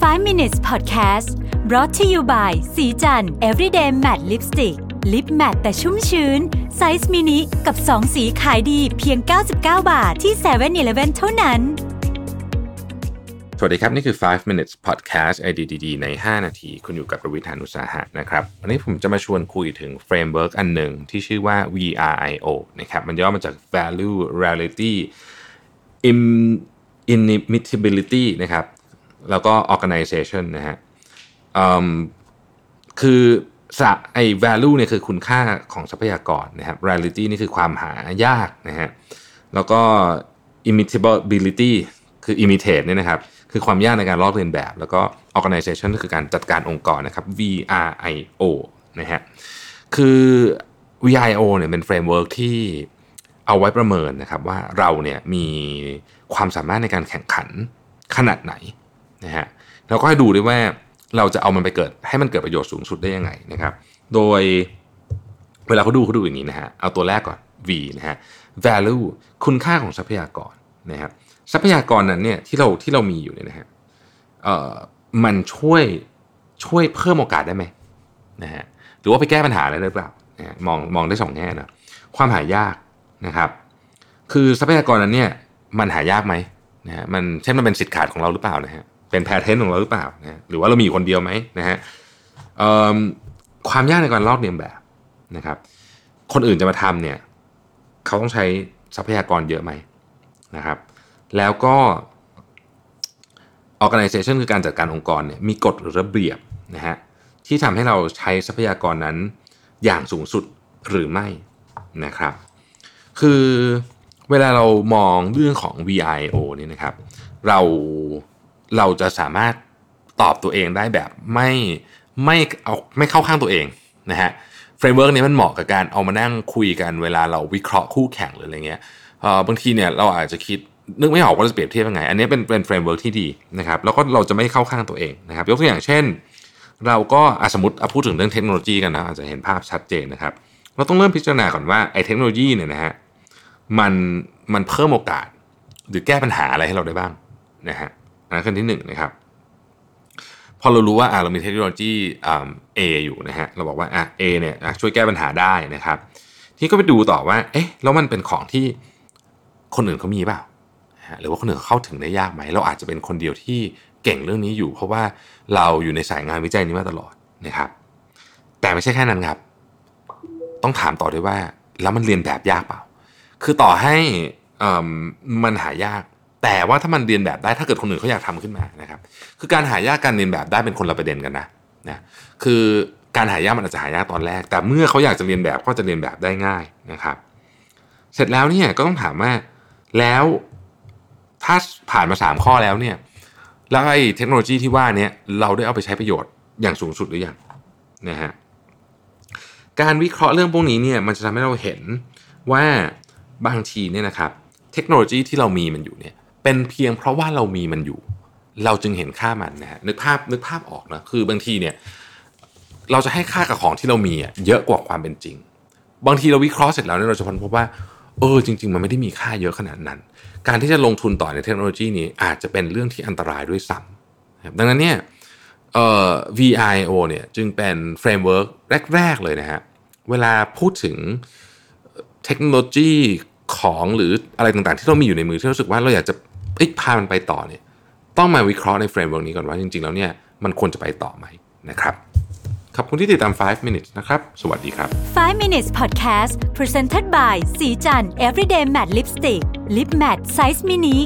5 minutes podcast brought to you by ศรีจันทร์ everyday matte lipstick lip matte แต่ชุ่มชื้น size mini กับ 2 สีขายดีเพียง 99 บาทที่7-Eleven เท่านั้น สวัสดีครับ นี่คือ 5 minutes podcast ไอดีดีใน 5 นาที คุณอยู่กับรวิศ หาญอุตสาหะนะครับ วันนี้ผมจะมาชวนคุยถึง framework อันหนึ่งที่ชื่อว่า VRIO นะครับ มันย่อมาจาก value rarity inimitability นะครับ แล้วก็ organization นะฮะคือสะไอ้ value เนี่ยคือคุณค่าของทรัพยากรนะครับ rarity นี่คือความหายากนะฮะแล้วก็ imitability คือ imitate เนี่ยนะครับ คือความยากในการลอกเลียนแบบ แล้วก็ organization ก็คือการจัดการองค์กรนะครับ VRIO นะฮะคือ VIO เนี่ยเป็น framework ที่เอาไว้ประเมินนะครับว่าเราเนี่ยมีความสามารถในการแข่งขันขนาดไหน นะฮะแล้วก็ให้ดูด้วยว่าเราจะเอามันไปเกิดให้มันเกิดประโยชน์สูงสุดได้ยังไงนะครับ โดยเวลาเขาดูเขาดูอย่างนี้นะฮะเอาตัวแรกก่อน V นะฮะ value คุณค่าของทรัพยากรนะครับทรัพยากรนั้นเนี่ยที่เราที่เรามีอยู่เนี่ยนะฮะเอ่อมันช่วยช่วยเพิ่มโอกาสได้ไหมนะฮะหรือว่าไปแก้ปัญหาอะไรหรือเปล่านะมองมองได้สองแง่นะความหายากนะครับคือทรัพยากรนั้นเนี่ยมันหายากไหมนะฮะมันเช่นมันเป็นสิทธิ์ขาดของเราหรือเปล่านะฮะ เป็นแพทเทนของเราหรือเปล่านะหรือว่าเรามีอยู่คนเดียวไหมนะฮะความยากในการลอกเลียนแบบนะครับ คนอื่นจะมาทำเนี่ยเขาต้องใช้ทรัพยากรเยอะไหมนะครับ แล้วก็ organization คือการจัดการองค์กรเนี่ยมีกฎหรือระเบียบนะฮะที่ทำให้เราใช้ทรัพยากรนั้นอย่างสูงสุดหรือไม่นะครับ คือเวลาเรามองเรื่องของ VRIO นี่นะครับ เรา เราจะสามารถตอบตัวเองได้แบบไม่ไม่เอาไม่เข้าข้างตัวเองนะฮะ framework นี้มันเหมาะกับการเอามานั่งคุยกันเวลาเราวิเคราะห์คู่แข่งหรืออะไรเงี้ยบางทีเนี่ยเราอาจจะคิดนึกไม่ออกว่าจะเปรียบเทียบยังไง อันนี้เป็นเป็น framework ที่ดีนะครับแล้วก็เราจะไม่เข้าข้างตัวเองนะครับ ยกตัวอย่างเช่น เราก็สมมติพูดถึงเรื่องเทคโนโลยีกันนะอาจจะเห็นภาพชัดเจนนะครับ เราต้องเริ่มพิจารณาก่อนว่าไอ้เทคโนโลยีเนี่ยนะฮะมันมันเพิ่มโอกาส หรือแก้ปัญหาอะไรให้เราได้บ้างนะฮะ อันนั้นขั้นที่หนึ่งนะครับพอเรารู้ว่าเรามีเทคโนโลยีเออยู่นะฮะเราบอกว่าอะเอเนี่ยช่วยแก้ปัญหาได้นะครับที่ก็ไปดูต่อว่าเอ๊ะแล้วมันเป็นของที่คนอื่นเขามีเปล่าหรือว่าคนอื่นเข้าถึงได้ยากไหม เราอาจจะเป็นคนเดียวที่เก่งเรื่องนี้อยู่ เพราะว่าเราอยู่ในสายงานวิจัยนี้มาตลอดนะครับ แต่ไม่ใช่แค่นั้นครับ ต้องถามต่อด้วยว่าแล้วมันเรียนแบบยากเปล่า คือต่อให้มันหายาก แต่ว่าถ้ามันเรียนแบบได้ถ้าเกิดคนอื่นเขาอยากทำขึ้นมานะครับคือการหายากการเรียนแบบได้เป็นคนละประเด็นกันนะนะคือการหายากมันอาจจะหายากตอนแรก แต่เมื่อเขาอยากจะเรียนแบบก็จะเรียนแบบได้ง่ายนะครับ เสร็จแล้วเนี่ยก็ต้องถามว่าแล้วถ้าผ่านมา 3 ข้อแล้วเนี่ยแล้วไอ้เทคโนโลยีที่ว่านี้เราได้เอาไปใช้ประโยชน์อย่างสูงสุดหรือยังนะฮะการวิเคราะห์เรื่องพวกนี้เนี่ยมันจะทำให้เราเห็นว่าบางทีเนี่ยนะครับ เทคโนโลยีที่เรามีมันอยู่เนี่ย เป็นเพียงเพราะว่าเรามีมันอยู่ เราจึงเห็นค่ามันนะฮะนึกภาพนึกภาพออกนะคือบางทีเนี่ยเราจะให้ค่ากับของที่เรามีเยอะกว่าความเป็นจริง บางทีเราวิเคราะห์เสร็จแล้วเนี่ยเราจะพบว่าเออจริง ๆ มันไม่ได้มีค่าเยอะขนาดนั้น การที่จะลงทุนต่อในเทคโนโลยีนี้อาจจะเป็นเรื่องที่อันตรายด้วยซ้ำดังนั้นเนี่ยเอ่อ VRIO เนี่ยจึงเป็น framework แรก ๆ เลยนะฮะเวลาพูดถึงเทคโนโลยีของหรืออะไรต่างๆ ที่เรามีอยู่ในมือที่รู้สึกว่าเราอยากจะ พามันไปต่อเนี่ยต้องมาวิเคราะห์ใน framework นี้ก่อนว่าจริง ๆ แล้วเนี่ยมันควรจะไปต่อไหมนะครับ ขอบคุณที่ติดตาม 5 minutes นะครับ สวัสดีครับ 5 minutes podcast presented by ศรีจันทร์ everyday matte lipstick lip matte size mini